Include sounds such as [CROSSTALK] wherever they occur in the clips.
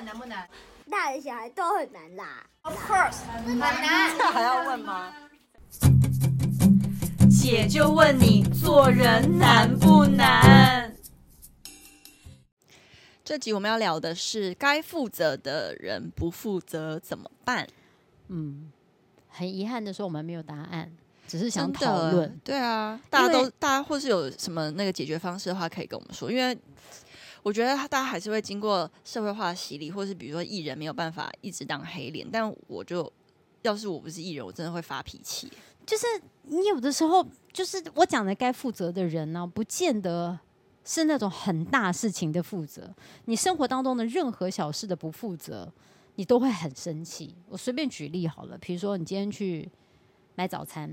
本难不难？大人小孩都很难啦。Of course，很难。这还要问吗？姐就问你，做人难不难？这集我们要聊的是，该负责的人不负责怎么办？嗯，很遗憾的说，我们没有答案，只是想讨论。对啊，大家都大家或是有什么那个解决方式的话，可以跟我们说。因为我觉得大家还是会经过社会化的洗礼，或是比如说艺人没有办法一直当黑脸，但我就要是我不是艺人，我真的会发脾气。就是你有的时候，就是我讲的该负责的人呢，不见得。是那种很大事情的负责，你生活当中的任何小事的不负责，你都会很生气。我随便举例好了，比如说你今天去买早餐，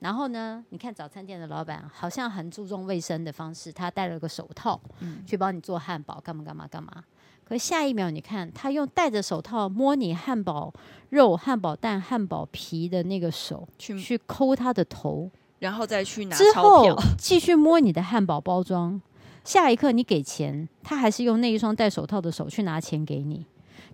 然后呢，你看早餐店的老板好像很注重卫生的方式，他戴了个手套，嗯，去帮你做汉堡，干嘛干嘛干嘛。可下一秒，你看他用戴着手套摸你汉堡肉、汉堡蛋、汉堡皮的那个手，去去抠他的头。然后再去拿之后继续摸你的汉堡包装，下一刻你给钱，他还是用那一双戴手套的手去拿钱给你，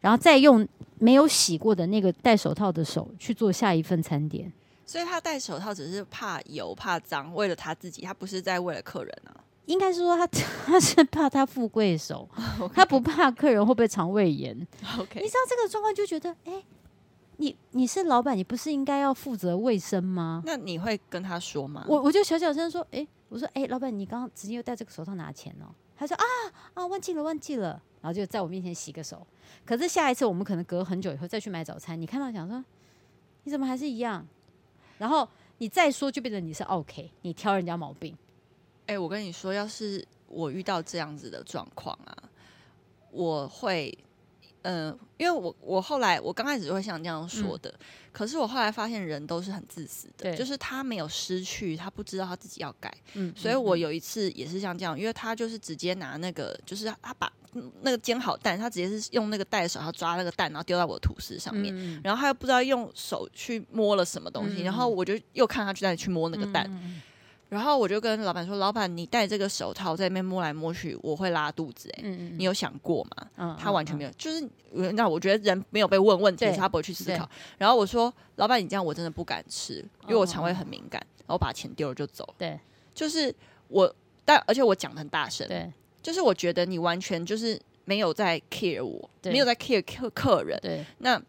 然后再用没有洗过的那个戴手套的手去做下一份餐点。所以他戴手套只是怕油怕脏，为了他自己，他不是在为了客人啊。应该是说他 [LAUGHS] 他是怕他富贵手，[LAUGHS] Okay. 他不怕客人会不会肠胃炎。[LAUGHS] OK，你知道这个状况就觉得哎。你你是老板，你不是应该要负责卫生吗？那你会跟他说吗？我我就小小声说，哎、欸，我说，哎、欸，老板，你刚刚直接又戴这个手套拿钱哦。他说啊啊，忘记了忘记了，然后就在我面前洗个手。可是下一次我们可能隔很久以后再去买早餐，你看到想说，你怎么还是一样？然后你再说就变成你是 OK，你挑人家毛病。哎、欸，我跟你说，要是我遇到这样子的状况啊，我会。嗯、呃，因为我我后来我刚开始会像这样说的，嗯、可是我后来发现人都是很自私的，就是他没有失去，他不知道他自己要改，嗯，所以我有一次也是像这样，因为他就是直接拿那个，就是他把那个煎好蛋，他直接是用那个带手，他抓那个蛋，然后丢到我的吐司上面，嗯、然后他又不知道用手去摸了什么东西，嗯、然后我就又看他就在去摸那个蛋。嗯然后我就跟老板说：“老板，你戴这个手套在那边摸来摸去，我会拉肚子。”哎，你有想过吗？嗯、他完全没有，嗯、就是那我觉得人没有被问问题，对他不会去思考。然后我说：“老板，你这样我真的不敢吃，因为我肠胃很敏感。”然后把钱丢了就走。对，就是我，但而且我讲的很大声。对，就是我觉得你完全就是没有在 care 我，没有在 care 客客人。对，那。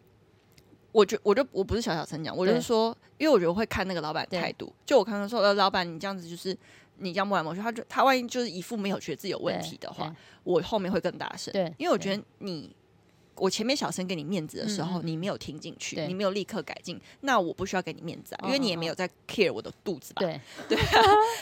我就我就我不是小小声讲，我就是说，因为我觉得会看那个老板态度。就我刚刚说，呃，老板你这样子就是你这样摸来摸去，他就他万一就是一副没有觉得自己有问题的话，我后面会更大声。对，因为我觉得你我前面小声给你面子的时候，嗯、你没有听进去，你没有立刻改进，那我不需要给你面子啊，因为你也没有在 care 我的肚子吧？[LAUGHS] 对对，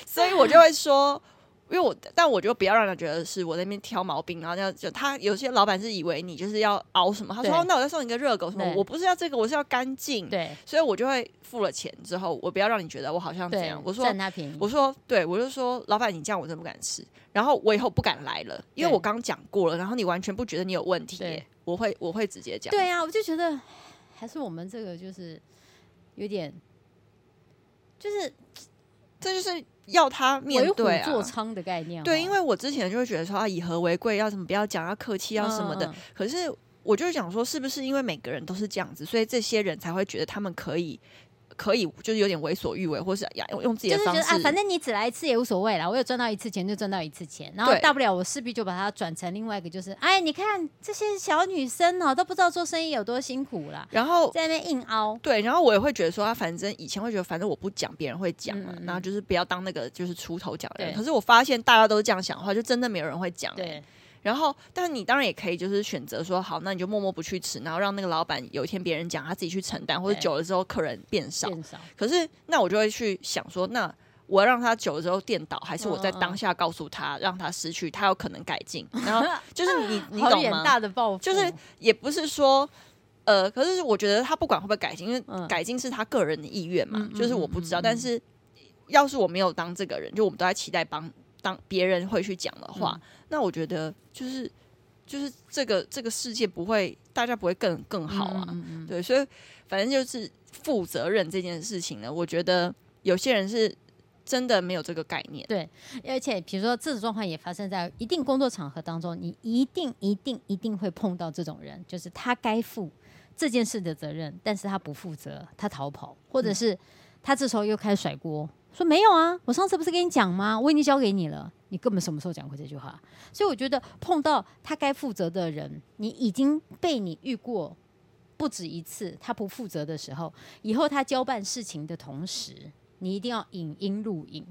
所以我就会说。因为我，但我就不要让他觉得是我在那边挑毛病，然后这样就他有些老板是以为你就是要熬什么，他说、哦、那我再送你个热狗什么，我不是要这个，我是要干净，对，所以我就会付了钱之后，我不要让你觉得我好像这样，我说占他便宜，我说对，我就说老板你这样我真不敢吃，然后我以后不敢来了，因为我刚讲过了，然后你完全不觉得你有问题，对。我会我会直接讲，对啊，我就觉得还是我们这个就是有点，就是这就是。要他面对啊，做仓的概念。对，因为我之前就会觉得说啊，以和为贵，要什么不要讲，要客气，要什么的。可是我就是想说，是不是因为每个人都是这样子，所以这些人才会觉得他们可以。可以，就是有点为所欲为，或是用用自己的方式。就是觉得啊，反正你只来一次也无所谓啦。我有赚到一次钱就赚到一次钱，然后大不了我势必就把它转成另外一个，就是哎，你看这些小女生哦，都不知道做生意有多辛苦啦。然后在那边硬凹。对，然后我也会觉得说，啊，反正以前会觉得，反正我不讲，别人会讲嘛，嗯、然后就是不要当那个就是出头讲的人。可是我发现大家都是这样想的话，就真的没有人会讲。对。然后，但是你当然也可以，就是选择说好，那你就默默不去吃，然后让那个老板有一天别人讲，他自己去承担，或者久了之后客人变少。变少。可是那我就会去想说，那我要让他久了之后颠倒，还是我在当下告诉他，让他失去，他有可能改进。然后 [LAUGHS] 就是你，[LAUGHS] 你懂吗？大的报复。就是也不是说，呃，可是我觉得他不管会不会改进，因为改进是他个人的意愿嘛。就是我不知道，但是要是我没有当这个人，就我们都在期待帮。当别人会去讲的话，嗯、那我觉得就是就是这个这个世界不会，大家不会更更好啊。对，所以反正就是负责任这件事情呢，我觉得有些人是真的没有这个概念。对，而且比如说这种状况也发生在一定工作场合当中，你一定一定一定会碰到这种人，就是他该负这件事的责任，但是他不负责，他逃跑，或者是他这时候又开始甩锅，说没有啊，我上次不是跟你讲吗？我已经交给你了，你根本什么时候讲过这句话？所以我觉得碰到他该负责的人，你已经被你遇过不止一次，他不负责的时候，以后他交办事情的同时。你一定要影音录影，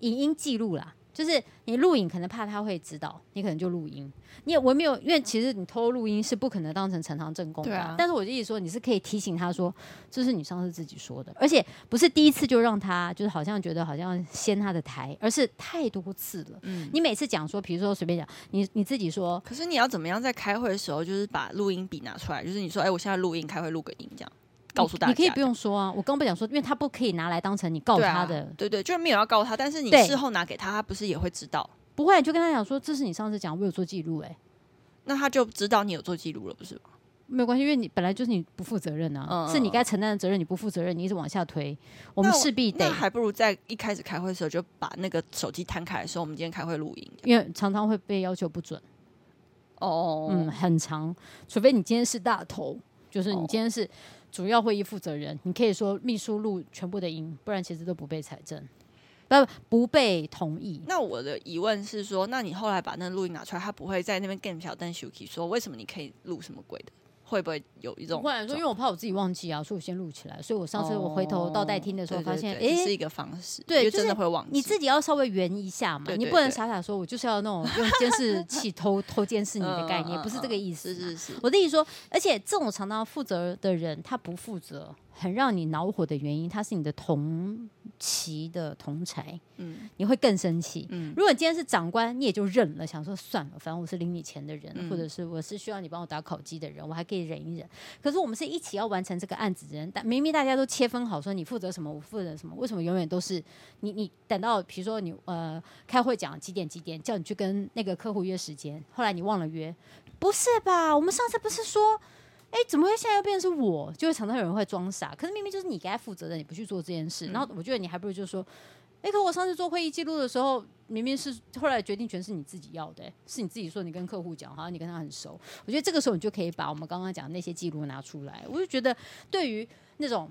影音记录啦。就是你录影，可能怕他会知道，你可能就录音。你也我没有，因为其实你偷录音是不可能当成呈堂证供的。啊、但是我就意思说，你是可以提醒他说，这是你上次自己说的，而且不是第一次就让他就是好像觉得好像掀他的台，而是太多次了。嗯，你每次讲说，比如说随便讲，你你自己说，可是你要怎么样在开会的时候，就是把录音笔拿出来，就是你说，哎，我现在录音，开会录个音这样。告诉大家，你可以不用说啊。我刚不讲说，因为他不可以拿来当成你告他的。对啊，对对，就是没有要告他，但是你事后拿给他，他不是也会知道？不会，就跟他讲说，这是你上次讲，我有做记录，哎，那他就知道你有做记录了，不是吗？没有关系，因为你本来就是你不负责任啊，嗯、是你该承担的责任，你不负责任，你一直往下推，我们势必得。还不如在一开始开会的时候就把那个手机摊开的时候，我们今天开会录音，因为常常会被要求不准。哦，嗯，很长，除非你今天是大头，就是你今天是。主要会议负责人，你可以说秘书录全部的音，不然其实都不被采证，不不被同意。那我的疑问是说，那你后来把那录音拿出来，他不会在那边更小灯 Suki 说，为什么你可以录什么鬼的？会不会有一种？不然说，因为我怕我自己忘记啊，所以我先录起来。所以我上次我回头倒带听的时候，发现哎，是一个方式，对，真的会忘记。你自己要稍微圆一下嘛，你不能傻傻说，我就是要那种用监视器偷偷监视你的概念，[LAUGHS] 不是这个意思。是是是，我的意思说，而且这种常常负责的人，他不负责。很让你恼火的原因，他是你的同期的同才，嗯，你会更生气。嗯，如果你今天是长官，你也就认了，想说算了，反正我是领你钱的人，嗯、或者是我是需要你帮我打烤鸡的人，我还可以忍一忍。可是我们是一起要完成这个案子的人，但明明大家都切分好，说你负责什么，我负责什么，为什么永远都是你？你等到比如说你呃开会讲几点几点，叫你去跟那个客户约时间，后来你忘了约，不是吧？我们上次不是说？哎，怎么会现在又变成是我？就会常常有人会装傻，可是明明就是你该负责的，你不去做这件事。嗯、然后我觉得你还不如就说，哎，可我上次做会议记录的时候，明明是后来决定权是你自己要的，是你自己说你跟客户讲，好像你跟他很熟。我觉得这个时候你就可以把我们刚刚讲的那些记录拿出来。我就觉得，对于那种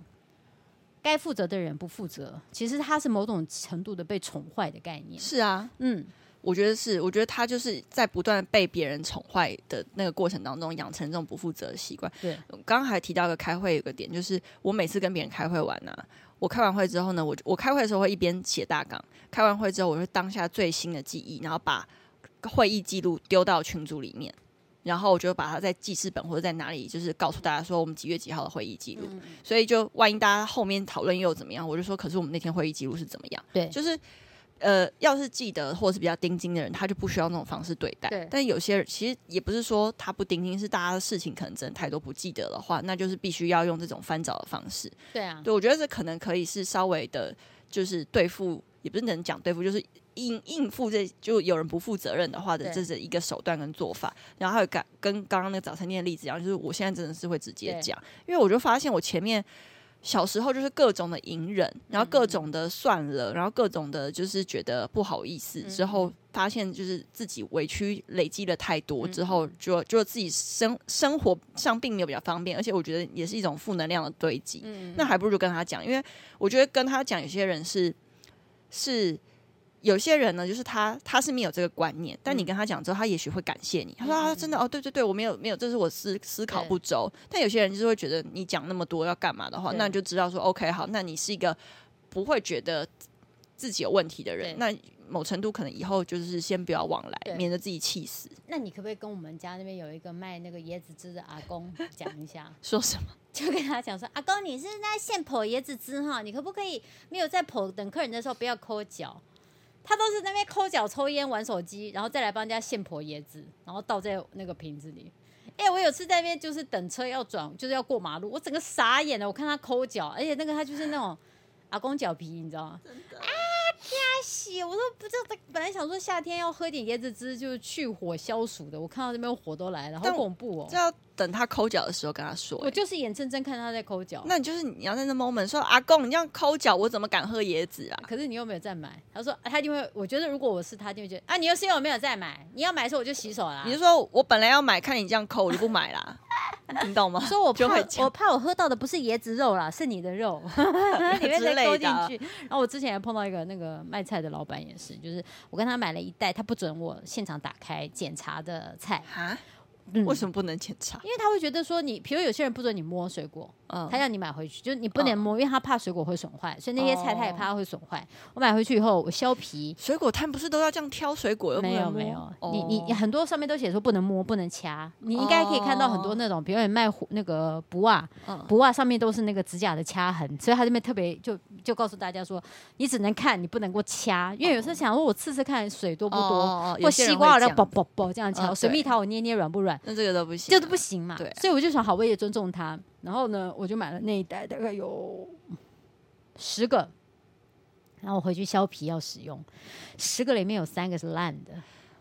该负责的人不负责，其实他是某种程度的被宠坏的概念。是啊，嗯。我觉得是，我觉得他就是在不断被别人宠坏的那个过程当中，养成这种不负责的习惯。对，刚刚还提到一个开会有个点，就是我每次跟别人开会完呢、啊，我开完会之后呢，我我开会的时候会一边写大纲，开完会之后我会当下最新的记忆，然后把会议记录丢到群组里面，然后我就把它在记事本或者在哪里，就是告诉大家说我们几月几号的会议记录。嗯、所以就万一大家后面讨论又怎么样，我就说，可是我们那天会议记录是怎么样？对，就是。呃，要是记得或者是比较钉钉的人，他就不需要那种方式对待。对。但有些人其实也不是说他不钉钉，是大家的事情可能真的太多不记得的话，那就是必须要用这种翻找的方式。对啊。对，我觉得这可能可以是稍微的，就是对付，也不是能讲对付，就是应应付这就有人不负责任的话的，这是一个手段跟做法。然后还有跟跟刚刚那个早餐店的例子一样，就是我现在真的是会直接讲，因为我就发现我前面。小时候就是各种的隐忍，然后各种的算了，然后各种的就是觉得不好意思。之后发现就是自己委屈累积了太多，之后就就自己生生活上并没有比较方便，而且我觉得也是一种负能量的堆积。那还不如跟他讲，因为我觉得跟他讲，有些人是是。有些人呢，就是他他是没有这个观念，但你跟他讲之后，他也许会感谢你。他说啊，真的哦，对对对，我没有没有，这是我思思考不周。但有些人就是会觉得你讲那么多要干嘛的话，那你就知道说 OK 好，那你是一个不会觉得自己有问题的人。那某程度可能以后就是先不要往来，免得自己气死。那你可不可以跟我们家那边有一个卖那个椰子汁的阿公讲一下？[LAUGHS] 说什么？就跟他讲说，阿公你是在现剖椰子汁哈，你可不可以没有在剖等客人的时候不要抠脚？他都是那边抠脚、抽烟、玩手机，然后再来帮人家现婆椰子，然后倒在那个瓶子里。哎、欸，我有次在那边就是等车要转，就是要过马路，我整个傻眼了。我看他抠脚，而且那个他就是那种阿公脚皮，你知道吗？真的啊，天谢。我都不知道，本来想说夏天要喝点椰子汁，就是去火消暑的。我看到这边火都来了，好恐怖哦！这要等他抠脚的时候跟他说、欸。我就是眼睁睁看他在抠脚。那你就是你要在那 moment 说阿公，你这样抠脚，我怎么敢喝椰子啊？可是你又没有再买。他说他一定会，我觉得如果我是他，就会觉得啊，你又是因为我没有再买，你要买的时候我就洗手啦。你就说我本来要买，看你这样抠，我就不买啦。[LAUGHS] 你懂吗？说我怕我怕我喝到的不是椰子肉啦，[LAUGHS] 是你的肉，[LAUGHS] 里面再勾进去。然后我之前还碰到一个那个卖菜的老板也是，就是我跟他买了一袋，他不准我现场打开检查的菜啊。嗯、为什么不能检查？因为他会觉得说你，比如有些人不准你摸水果，嗯，他让你买回去，就是你不能摸，嗯、因为他怕水果会损坏，所以那些菜他也怕它会损坏。哦、我买回去以后，我削皮。水果摊不是都要这样挑水果？没有没有，你你你很多上面都写说不能摸，不能掐。你应该可以看到很多那种，比如你卖那个不袜，不袜上面都是那个指甲的掐痕，所以他这边特别就就告诉大家说，你只能看，你不能够掐，因为有时候想说我试试看水多不多，哦、或西瓜要啵啵啵这样敲，水蜜桃我捏捏软不软？那这个都不行。就是不行嘛，对，所以我就想，好，我也尊重他。然后呢，我就买了那一袋，大概有十个。然后我回去削皮要使用，十个里面有三个是烂的。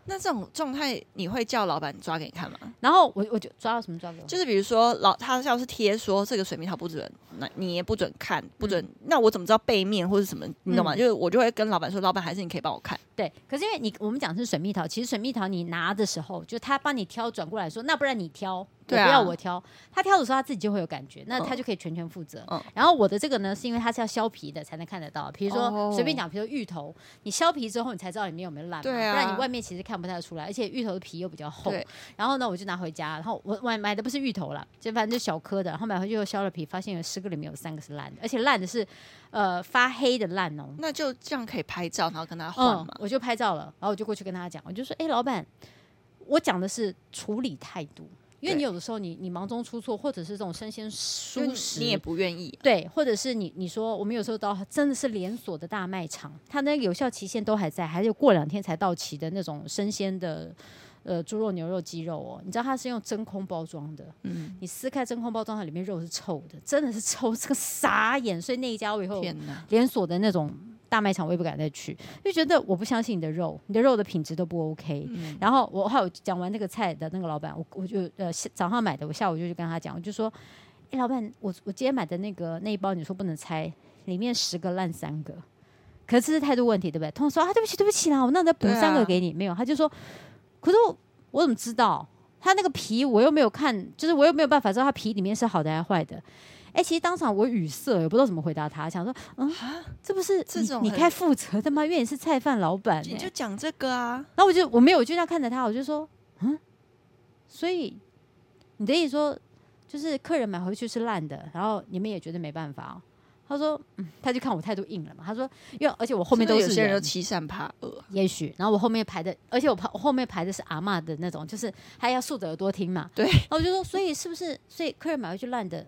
那这种状态，你会叫老板抓给你看吗？然后我我就抓到什么抓给我？就是比如说老他要是贴说这个水蜜桃不准，那你也不准看，不准。嗯、那我怎么知道背面或者什么？你懂吗？嗯、就是我就会跟老板说，老板还是你可以帮我看。对，可是因为你我们讲是水蜜桃，其实水蜜桃你拿的时候，就他帮你挑转过来说，那不然你挑。不要我挑，他挑的时候他自己就会有感觉，那他就可以全权负责。嗯、然后我的这个呢，是因为它是要削皮的才能看得到。比如说随便讲，比如说芋头，你削皮之后你才知道里面有没有烂不然你外面其实看不太出来。而且芋头的皮又比较厚。然后呢，我就拿回家，然后我买买的不是芋头啦，就反正就小颗的。然后买回去又削了皮，发现有十个里面有三个是烂的，而且烂的是呃发黑的烂哦。那就这样可以拍照，然后跟他换嘛、嗯。我就拍照了，然后我就过去跟他讲，我就说：“哎，老板，我讲的是处理态度。”因为你有的时候你你忙中出错，或者是这种生鲜熟食，你也不愿意。对，或者是你你说我们有时候到真的是连锁的大卖场，它那个有效期限都还在，还是过两天才到期的那种生鲜的呃猪肉、牛肉、鸡肉哦，你知道它是用真空包装的，嗯，你撕开真空包装，它里面肉是臭的，真的是臭，[LAUGHS] 这个傻眼。所以那一家我以后天哪，连锁的那种。大卖场我也不敢再去，就觉得我不相信你的肉，你的肉的品质都不 OK。嗯、然后我还有讲完那个菜的那个老板，我我就呃早上买的，我下午就去跟他讲，我就说，哎、欸，老板，我我今天买的那个那一包，你说不能拆，里面十个烂三个，可是这是态度问题，对不对？他说啊，对不起，对不起啦，我那再补三个给你，啊、没有，他就说，可是我我怎么知道他那个皮我又没有看，就是我又没有办法知道他皮里面是好的还是坏的。哎，其实当场我语塞，也不知道怎么回答他，想说，嗯，这不是这种你该负责的吗？因为你是菜贩老板，你就讲这个啊。然后我就我没有，我就这样看着他，我就说，嗯，所以你的意思说，就是客人买回去是烂的，然后你们也觉得没办法哦。他说，嗯，他就看我态度硬了嘛。他说，因为而且我后面都有些人都欺善怕恶，也许。然后我后面排的，而且我排我后面排的是阿嬷的那种，就是还要竖着耳朵听嘛。对。然后我就说，所以是不是？所以客人买回去烂的。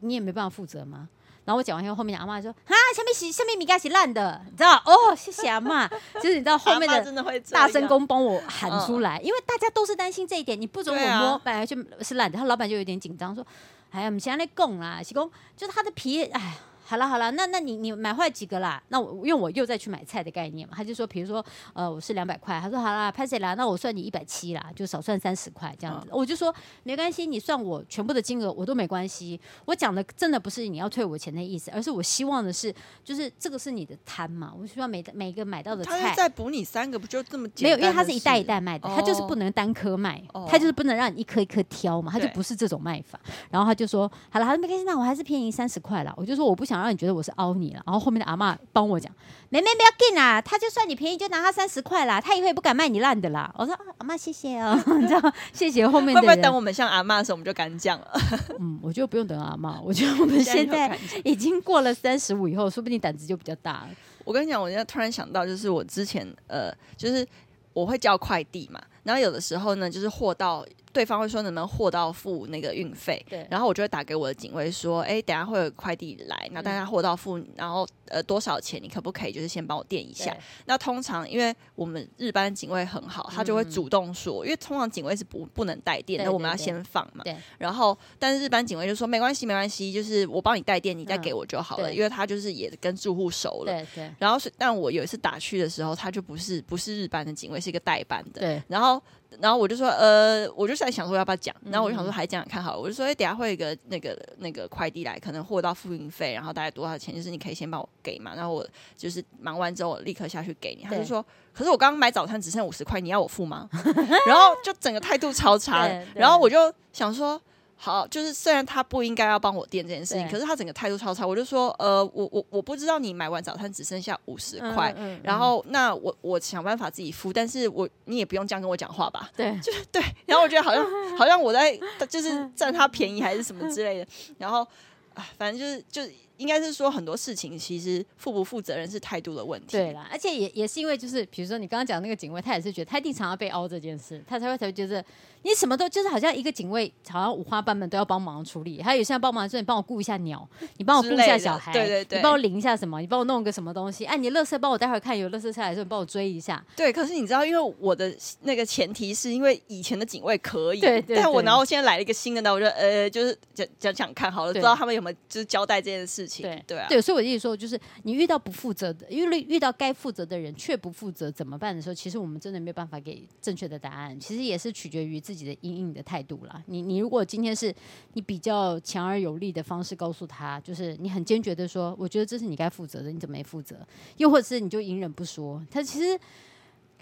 你也没办法负责吗？然后我讲完以后，后面的阿妈说：“啊，下面洗下面米盖洗烂的，你知道？哦，谢谢阿妈。[LAUGHS] 就是你知道后面的大声公帮我喊出来，因为大家都是担心这一点。你不准我摸，本来就是烂的。他老板就有点紧张，说：‘哎呀，我们现在在供啦，洗工就是他的皮，哎。’好了好了，那那你你买坏几个啦？那我因为我又再去买菜的概念嘛，他就说，比如说呃我是两百块，他说好啦，拍谁啦？那我算你一百七啦，就少算三十块这样子。嗯、我就说没关系，你算我全部的金额我都没关系。我讲的真的不是你要退我钱的意思，而是我希望的是，就是这个是你的摊嘛，我希望每每个买到的菜他再补你三个，不就这么简单？没有，因为他是一袋一袋卖的，他、哦、就是不能单颗卖，他、哦、就是不能让你一颗一颗挑嘛，他就不是这种卖法。然后他就说好了，好了没关系，那我还是便宜三十块啦。我就说我不想让你觉得我是凹。你了，然后后面的阿妈帮我讲，妹妹不要紧啦，他就算你便宜，就拿他三十块啦，他以后也不敢卖你烂的啦。我说阿妈谢谢哦，[LAUGHS] 你知道谢谢后面的。会不会等我们像阿妈的时候，我们就敢讲了？嗯，我觉得不用等阿妈，我觉得我们现在已经过了三十五以后，说不定胆子就比较大了。我跟你讲，我现在突然想到，就是我之前呃，就是我会叫快递嘛，然后有的时候呢，就是货到。对方会说能不能货到付那个运费，对，然后我就会打给我的警卫说，哎，等下会有快递来，那大家货到付，然后呃多少钱，你可不可以就是先帮我垫一下？那通常因为我们日班警卫很好，他就会主动说，因为通常警卫是不不能带电，那我们要先放嘛，对。然后但是日班警卫就说没关系没关系，就是我帮你带电，你再给我就好了，因为他就是也跟住户熟了，对对。然后是但我有一次打去的时候，他就不是不是日班的警卫，是一个代班的，对。然后。然后我就说，呃，我就在想说要不要讲，然后我就想说还讲讲看好了，我就说，哎，等下会有一个那个那个快递来，可能货到付运费，然后大概多少钱，就是你可以先帮我给嘛，然后我就是忙完之后我立刻下去给你。他就说，可是我刚刚买早餐只剩五十块，你要我付吗？[LAUGHS] 然后就整个态度超差，然后我就想说。好，就是虽然他不应该要帮我垫这件事情，可是他整个态度超差。我就说，呃，我我我不知道你买完早餐只剩下五十块，嗯嗯、然后那我我想办法自己付，但是我你也不用这样跟我讲话吧？对，[LAUGHS] 就是对。然后我觉得好像 [LAUGHS] 好像我在就是占他便宜还是什么之 [LAUGHS] 类的。然后啊，反正就是就应该是说很多事情其实负不负责任是态度的问题。对啦，而且也也是因为就是比如说你刚刚讲那个警卫，他也是觉得他一定常常被凹这件事，他才会才会觉得。你什么都就是好像一个警卫，好像五花八门都要帮忙处理。还有有些人帮忙说，你帮我顾一下鸟，你帮我顾一下小孩，对对对，你帮我淋一下什么，你帮我弄个什么东西。哎，你垃圾帮我待会儿看有垃圾下来的时候，你帮我追一下。对，可是你知道，因为我的那个前提是因为以前的警卫可以，对，对，对，但我然后现在来了一个新的呢，我就呃，就是讲讲讲看好了，不知道他们有没有就是交代这件事情。对对啊，对，所以我一直说，就是你遇到不负责的，因为遇到该负责的人却不负责怎么办的时候，其实我们真的没有办法给正确的答案。其实也是取决于自己的阴影的态。度啦，你你如果今天是你比较强而有力的方式告诉他，就是你很坚决的说，我觉得这是你该负责的，你怎么没负责？又或者是你就隐忍不说？他其实，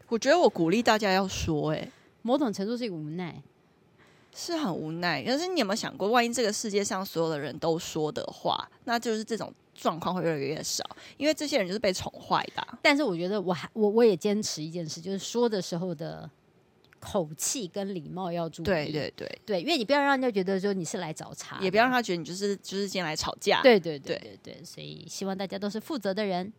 我觉得我鼓励大家要说，哎，某种程度是一个无奈，是很无奈。可是你有没有想过，万一这个世界上所有的人都说的话，那就是这种状况会越来越少，因为这些人就是被宠坏的啊。但是我觉得我还我我也坚持一件事，就是说的时候的。口气跟礼貌要注意，对对对对，因为你不要让人家觉得说你是来找茬，也不要让他觉得你就是就是今天来吵架，对对对对对，所以希望大家都是负责的人。